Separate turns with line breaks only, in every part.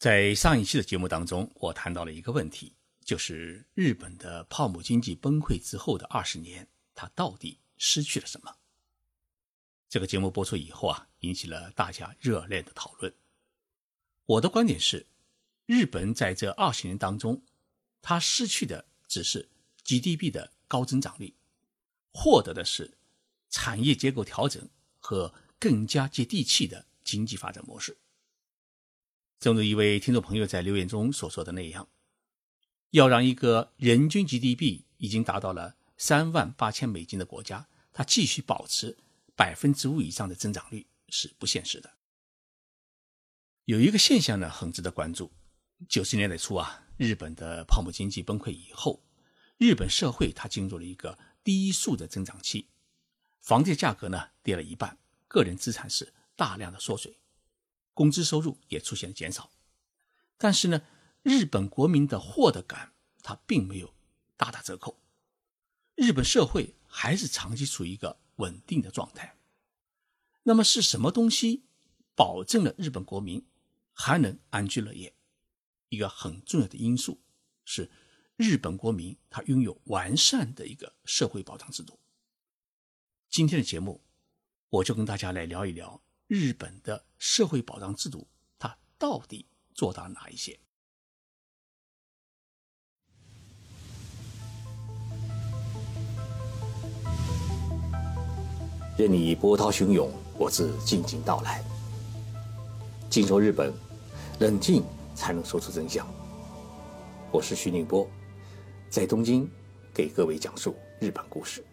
在上一期的节目当中，我谈到了一个问题，就是日本的泡沫经济崩溃之后的二十年，它到底失去了什么？这个节目播出以后啊，引起了大家热烈的讨论。我的观点是，日本在这二十年当中，它失去的只是 GDP 的高增长率，获得的是产业结构调整和更加接地气的经济发展模式。正如一位听众朋友在留言中所说的那样，要让一个人均 GDP 已经达到了三万八千美金的国家，它继续保持百分之五以上的增长率是不现实的。有一个现象呢，很值得关注：九十年代初啊，日本的泡沫经济崩溃以后，日本社会它进入了一个低速的增长期，房地价格呢跌了一半，个人资产是大量的缩水。工资收入也出现了减少，但是呢，日本国民的获得感它并没有大打折扣，日本社会还是长期处于一个稳定的状态。那么是什么东西保证了日本国民还能安居乐业？一个很重要的因素是日本国民他拥有完善的一个社会保障制度。今天的节目，我就跟大家来聊一聊。日本的社会保障制度，它到底做到了哪一些？
任你波涛汹涌，我自静静到来。静说日本，冷静才能说出真相。我是徐宁波，在东京给各位讲述日本故事。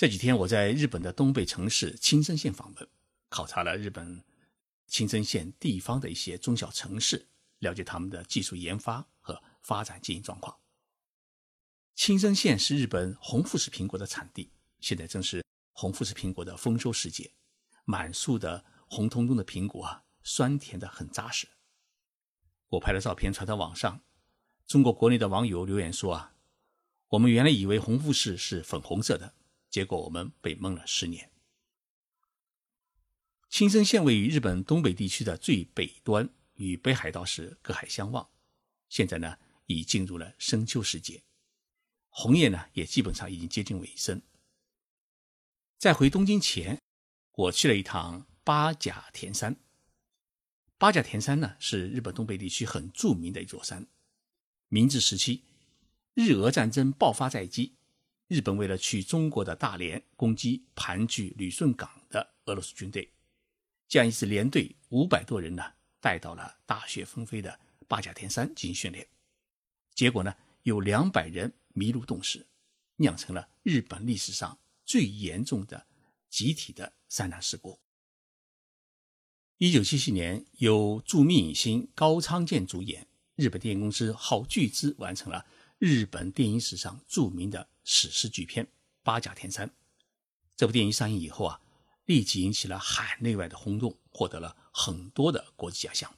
这几天我在日本的东北城市青森县访问，考察了日本青森县地方的一些中小城市，了解他们的技术研发和发展经营状况。青森县是日本红富士苹果的产地，现在正是红富士苹果的丰收时节，满树的红彤彤的苹果啊，酸甜的很扎实。我拍了照片传到网上，中国国内的网友留言说啊，我们原来以为红富士是粉红色的。结果我们被蒙了十年。青森县位于日本东北地区的最北端，与北海道是隔海相望。现在呢，已进入了深秋时节，红叶呢也基本上已经接近尾声。在回东京前，我去了一趟八甲田山。八甲田山呢是日本东北地区很著名的一座山。明治时期，日俄战争爆发在即。日本为了去中国的大连攻击盘踞旅顺港的俄罗斯军队，将一支连队五百多人呢带到了大雪纷飞的八甲田山进行训练，结果呢有两百人迷路冻死，酿成了日本历史上最严重的集体的山难事故。一九七七年，由著名影星高仓健主演，日本电影公司耗巨资完成了日本电影史上著名的。史诗巨片《八甲田山》这部电影上映以后啊，立即引起了海内外的轰动，获得了很多的国际奖项。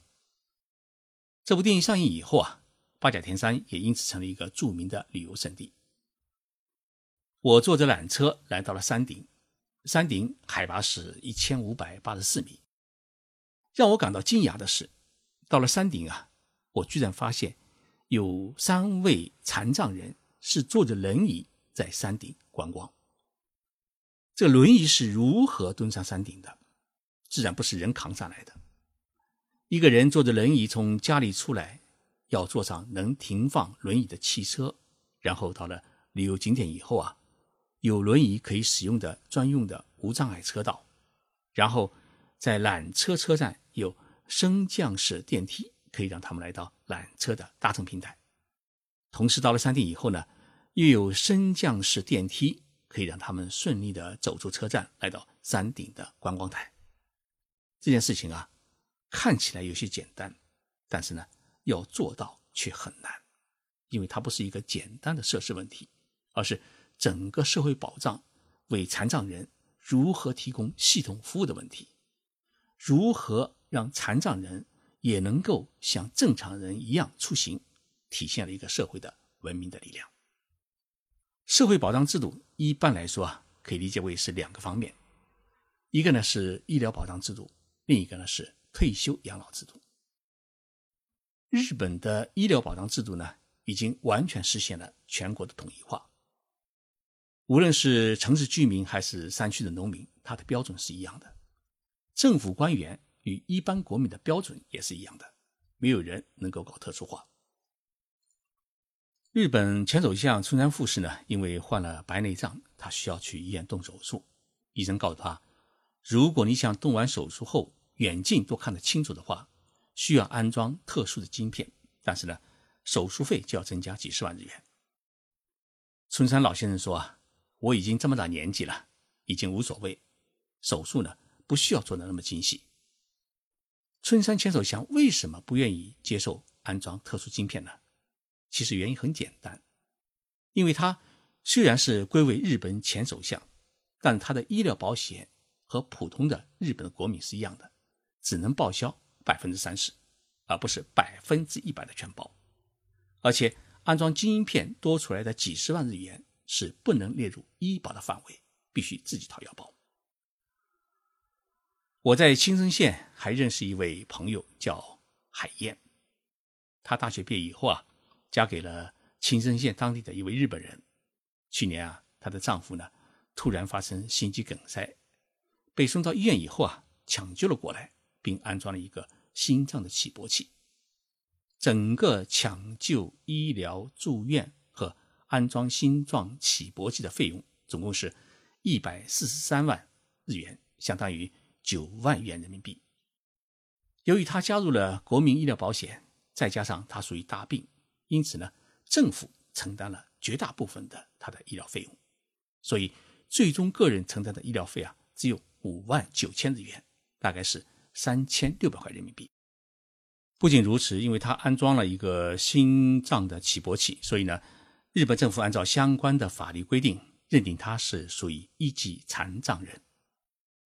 这部电影上映以后啊，八甲田山也因此成了一个著名的旅游胜地。我坐着缆车来到了山顶，山顶海拔是一千五百八十四米。让我感到惊讶的是，到了山顶啊，我居然发现有三位残障人是坐着轮椅。在山顶观光，这轮椅是如何登上山顶的？自然不是人扛上来的。一个人坐着轮椅从家里出来，要坐上能停放轮椅的汽车，然后到了旅游景点以后啊，有轮椅可以使用的专用的无障碍车道，然后在缆车车站有升降式电梯，可以让他们来到缆车的搭乘平台。同时到了山顶以后呢？又有升降式电梯，可以让他们顺利的走出车站，来到山顶的观光台。这件事情啊，看起来有些简单，但是呢，要做到却很难，因为它不是一个简单的设施问题，而是整个社会保障为残障人如何提供系统服务的问题，如何让残障人也能够像正常人一样出行，体现了一个社会的文明的力量。社会保障制度一般来说啊，可以理解为是两个方面，一个呢是医疗保障制度，另一个呢是退休养老制度。日本的医疗保障制度呢，已经完全实现了全国的统一化。无论是城市居民还是山区的农民，他的标准是一样的。政府官员与一般国民的标准也是一样的，没有人能够搞特殊化。日本前首相村山富士呢，因为患了白内障，他需要去医院动手术。医生告诉他，如果你想动完手术后远近都看得清楚的话，需要安装特殊的晶片，但是呢，手术费就要增加几十万日元。村山老先生说啊，我已经这么大年纪了，已经无所谓，手术呢不需要做的那么精细。村山前首相为什么不愿意接受安装特殊晶片呢？其实原因很简单，因为他虽然是归为日本前首相，但他的医疗保险和普通的日本的国民是一样的，只能报销百分之三十，而不是百分之一百的全包。而且安装晶片多出来的几十万日元是不能列入医保的范围，必须自己掏腰包。我在青森县还认识一位朋友叫海燕，他大学毕业以后啊。嫁给了青森县当地的一位日本人。去年啊，她的丈夫呢突然发生心肌梗塞，被送到医院以后啊，抢救了过来，并安装了一个心脏的起搏器。整个抢救、医疗、住院和安装心脏起搏器的费用总共是一百四十三万日元，相当于九万元人民币。由于他加入了国民医疗保险，再加上他属于大病。因此呢，政府承担了绝大部分的他的医疗费用，所以最终个人承担的医疗费啊，只有五万九千日元，大概是三千六百块人民币。不仅如此，因为他安装了一个心脏的起搏器，所以呢，日本政府按照相关的法律规定，认定他是属于一级残障人。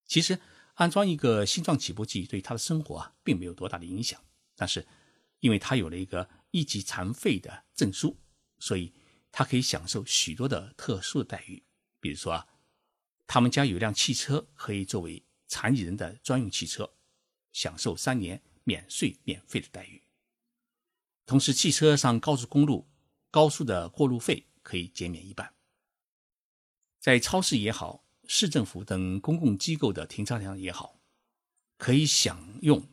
其实安装一个心脏起搏器对他的生活啊，并没有多大的影响，但是因为他有了一个。一级残废的证书，所以他可以享受许多的特殊的待遇。比如说啊，他们家有辆汽车可以作为残疾人的专用汽车，享受三年免税免费的待遇。同时，汽车上高速公路高速的过路费可以减免一半。在超市也好，市政府等公共机构的停车场也好，可以享用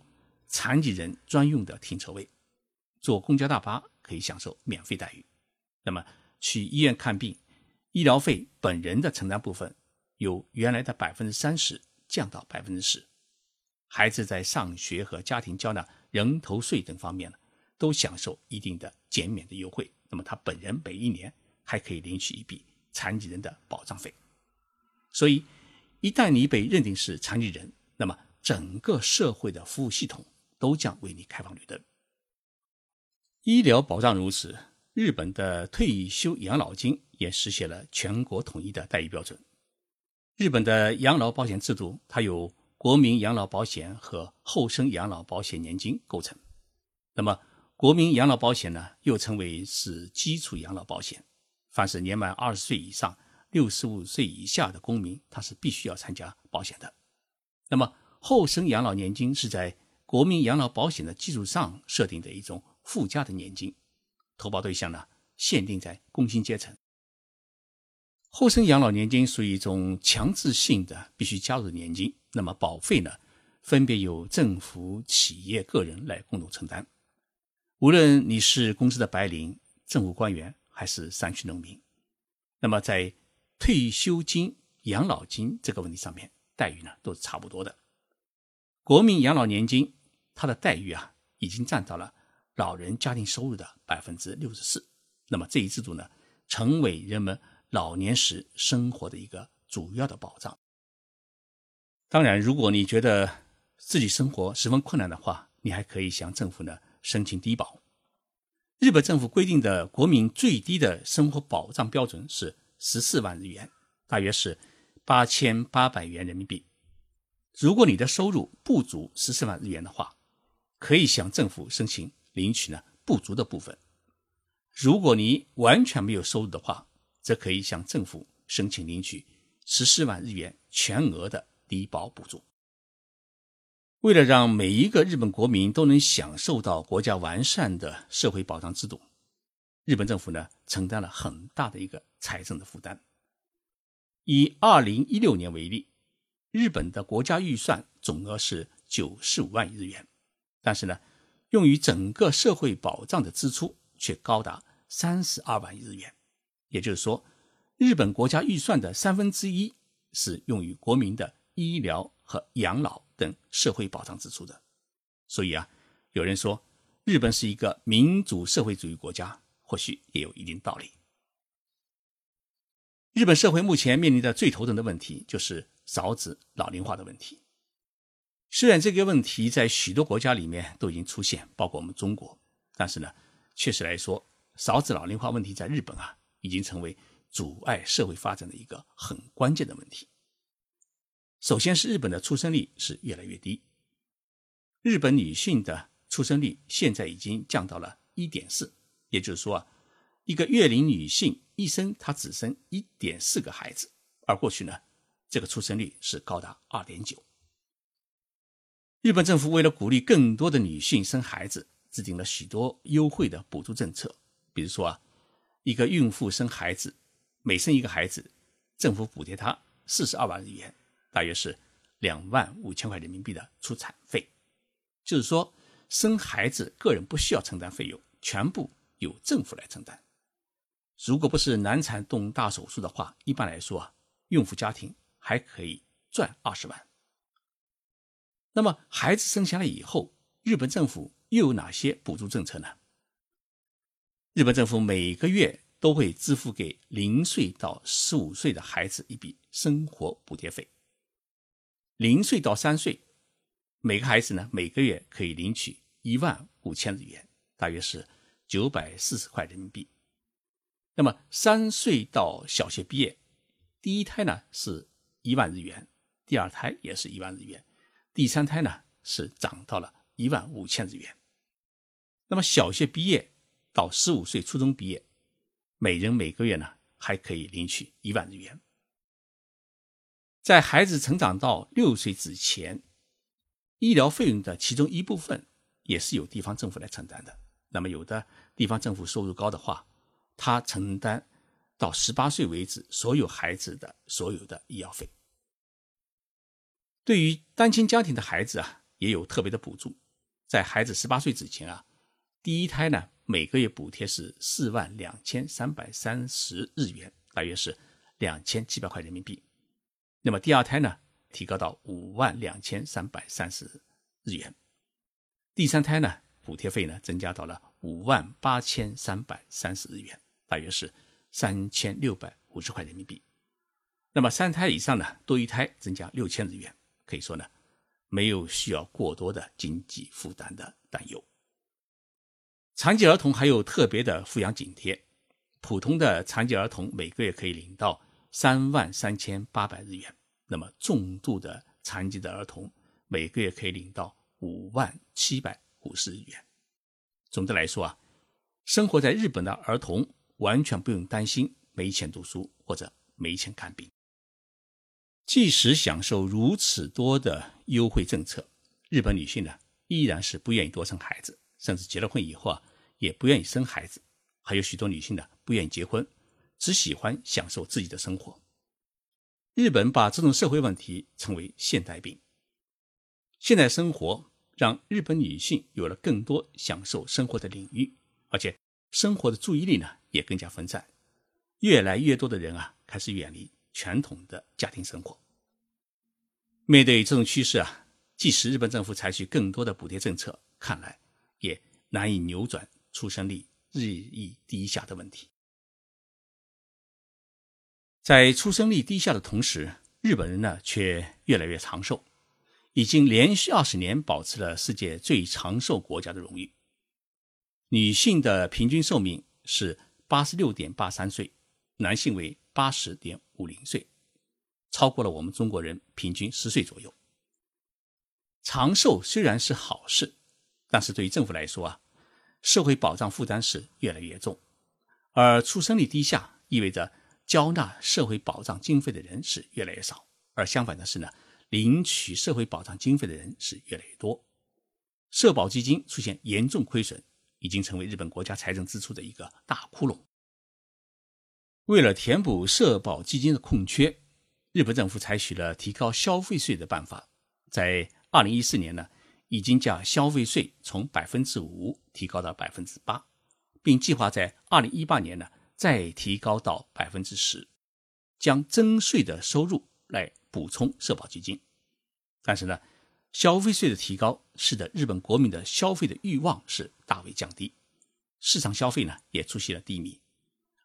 残疾人专用的停车位。坐公交大巴可以享受免费待遇，那么去医院看病，医疗费本人的承担部分由原来的百分之三十降到百分之十。孩子在上学和家庭交纳人头税等方面呢，都享受一定的减免的优惠。那么他本人每一年还可以领取一笔残疾人的保障费。所以，一旦你被认定是残疾人，那么整个社会的服务系统都将为你开放绿灯。医疗保障如此，日本的退休养老金也实现了全国统一的待遇标准。日本的养老保险制度，它由国民养老保险和后生养老保险年金构成。那么，国民养老保险呢，又称为是基础养老保险。凡是年满二十岁以上、六十五岁以下的公民，他是必须要参加保险的。那么，后生养老年金是在国民养老保险的基础上设定的一种。附加的年金，投保对象呢限定在工薪阶层。后生养老年金属于一种强制性的必须加入的年金，那么保费呢分别由政府、企业、个人来共同承担。无论你是公司的白领、政府官员还是山区农民，那么在退休金、养老金这个问题上面，待遇呢都是差不多的。国民养老年金它的待遇啊已经占到了。老人家庭收入的百分之六十四，那么这一制度呢，成为人们老年时生活的一个主要的保障。当然，如果你觉得自己生活十分困难的话，你还可以向政府呢申请低保。日本政府规定的国民最低的生活保障标准是十四万日元，大约是八千八百元人民币。如果你的收入不足十四万日元的话，可以向政府申请。领取呢不足的部分，如果你完全没有收入的话，则可以向政府申请领取十四万日元全额的低保补助。为了让每一个日本国民都能享受到国家完善的社会保障制度，日本政府呢承担了很大的一个财政的负担。以二零一六年为例，日本的国家预算总额是九十五万亿日元，但是呢，用于整个社会保障的支出却高达三十二万亿日元。也就是说，日本国家预算的三分之一是用于国民的医疗和养老等社会保障支出的。所以啊，有人说日本是一个民主社会主义国家，或许也有一定道理。日本社会目前面临的最头疼的问题就是少子老龄化的问题。虽然这个问题在许多国家里面都已经出现，包括我们中国，但是呢，确实来说，少子老龄化问题在日本啊，已经成为阻碍社会发展的一个很关键的问题。首先是日本的出生率是越来越低，日本女性的出生率现在已经降到了一点四，也就是说啊。一个月龄女性一生她只生一点四个孩子，而过去呢，这个出生率是高达二点九。日本政府为了鼓励更多的女性生孩子，制定了许多优惠的补助政策。比如说啊，一个孕妇生孩子，每生一个孩子，政府补贴她四十二万日元，大约是两万五千块人民币的出产费。就是说，生孩子个人不需要承担费用，全部由政府来承担。如果不是难产动大手术的话，一般来说啊，孕妇家庭还可以赚二十万。那么孩子生下来以后，日本政府又有哪些补助政策呢？日本政府每个月都会支付给零岁到十五岁的孩子一笔生活补贴费。零岁到三岁，每个孩子呢每个月可以领取一万五千日元，大约是九百四十块人民币。那么三岁到小学毕业，第一胎呢是一万日元，第二胎也是一万日元，第三胎呢是涨到了一万五千日元。那么小学毕业到十五岁初中毕业，每人每个月呢还可以领取一万日元。在孩子成长到六岁之前，医疗费用的其中一部分也是由地方政府来承担的。那么有的地方政府收入高的话，他承担到十八岁为止所有孩子的所有的医药费。对于单亲家庭的孩子啊，也有特别的补助。在孩子十八岁之前啊，第一胎呢每个月补贴是四万两千三百三十日元，大约是两千七百块人民币。那么第二胎呢提高到五万两千三百三十日元，第三胎呢补贴费呢增加到了五万八千三百三十日元。大约是三千六百五十块人民币。那么三胎以上呢，多一胎增加六千日元。可以说呢，没有需要过多的经济负担的担忧。残疾儿童还有特别的抚养津贴，普通的残疾儿童每个月可以领到三万三千八百日元。那么重度的残疾的儿童每个月可以领到五万七百五十日元。总的来说啊，生活在日本的儿童。完全不用担心没钱读书或者没钱看病。即使享受如此多的优惠政策，日本女性呢依然是不愿意多生孩子，甚至结了婚以后啊也不愿意生孩子。还有许多女性呢不愿意结婚，只喜欢享受自己的生活。日本把这种社会问题称为现代病。现代生活让日本女性有了更多享受生活的领域，而且。生活的注意力呢也更加分散，越来越多的人啊开始远离传统的家庭生活。面对这种趋势啊，即使日本政府采取更多的补贴政策，看来也难以扭转出生率日益低下的问题。在出生率低下的同时，日本人呢却越来越长寿，已经连续二十年保持了世界最长寿国家的荣誉。女性的平均寿命是八十六点八三岁，男性为八十点五零岁，超过了我们中国人平均十岁左右。长寿虽然是好事，但是对于政府来说啊，社会保障负担是越来越重，而出生率低下意味着交纳社会保障经费的人是越来越少，而相反的是呢，领取社会保障经费的人是越来越多，社保基金出现严重亏损，已经成为日本国家财政支出的一个大窟窿。为了填补社保基金的空缺，日本政府采取了提高消费税的办法，在二零一四年呢，已经将消费税从百分之五提高到百分之八，并计划在二零一八年呢再提高到百分之十，将征税的收入来补充社保基金。但是呢，消费税的提高使得日本国民的消费的欲望是大为降低，市场消费呢也出现了低迷。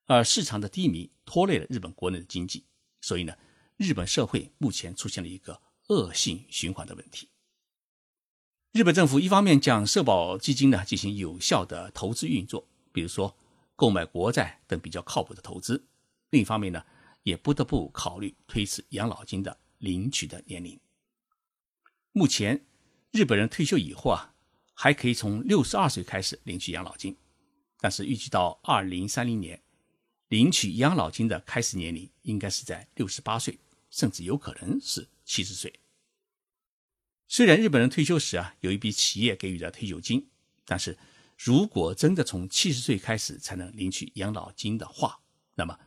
而市场的低迷拖累了日本国内的经济，所以呢，日本社会目前出现了一个恶性循环的问题。日本政府一方面将社保基金呢进行有效的投资运作，比如说购买国债等比较靠谱的投资；另一方面呢，也不得不考虑推迟养老金的领取的年龄。目前，日本人退休以后啊，还可以从六十二岁开始领取养老金，但是预计到二零三零年。领取养老金的开始年龄应该是在六十八岁，甚至有可能是七十岁。虽然日本人退休时啊有一笔企业给予的退休金，但是如果真的从七十岁开始才能领取养老金的话，那么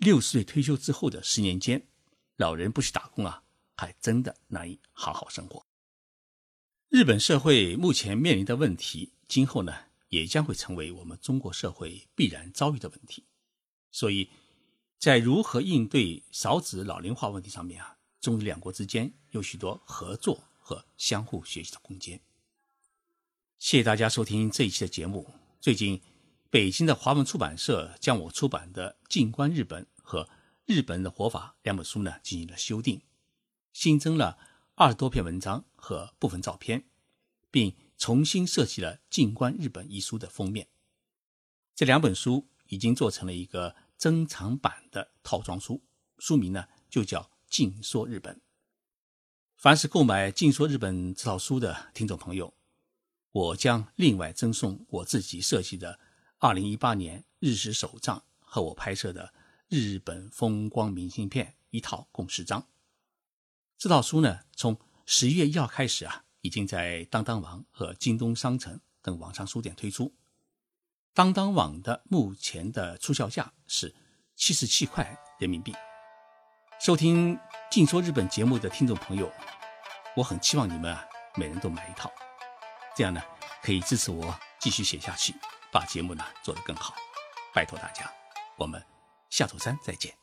六十岁退休之后的十年间，老人不去打工啊，还真的难以好好生活。日本社会目前面临的问题，今后呢也将会成为我们中国社会必然遭遇的问题。所以，在如何应对少子老龄化问题上面啊，中日两国之间有许多合作和相互学习的空间。谢谢大家收听这一期的节目。最近，北京的华文出版社将我出版的《静观日本》和《日本的活法》两本书呢进行了修订，新增了二十多篇文章和部分照片，并重新设计了《静观日本》一书的封面。这两本书。已经做成了一个珍藏版的套装书，书名呢就叫《静说日本》。凡是购买《静说日本》这套书的听众朋友，我将另外赠送我自己设计的2018年日食手账和我拍摄的日本风光明信片一套，共十张。这套书呢，从十一月一号开始啊，已经在当当网和京东商城等网上书店推出。当当网的目前的促销价是七十七块人民币。收听《静说日本》节目的听众朋友，我很期望你们啊，每人都买一套，这样呢，可以支持我继续写下去，把节目呢做得更好。拜托大家，我们下周三再见。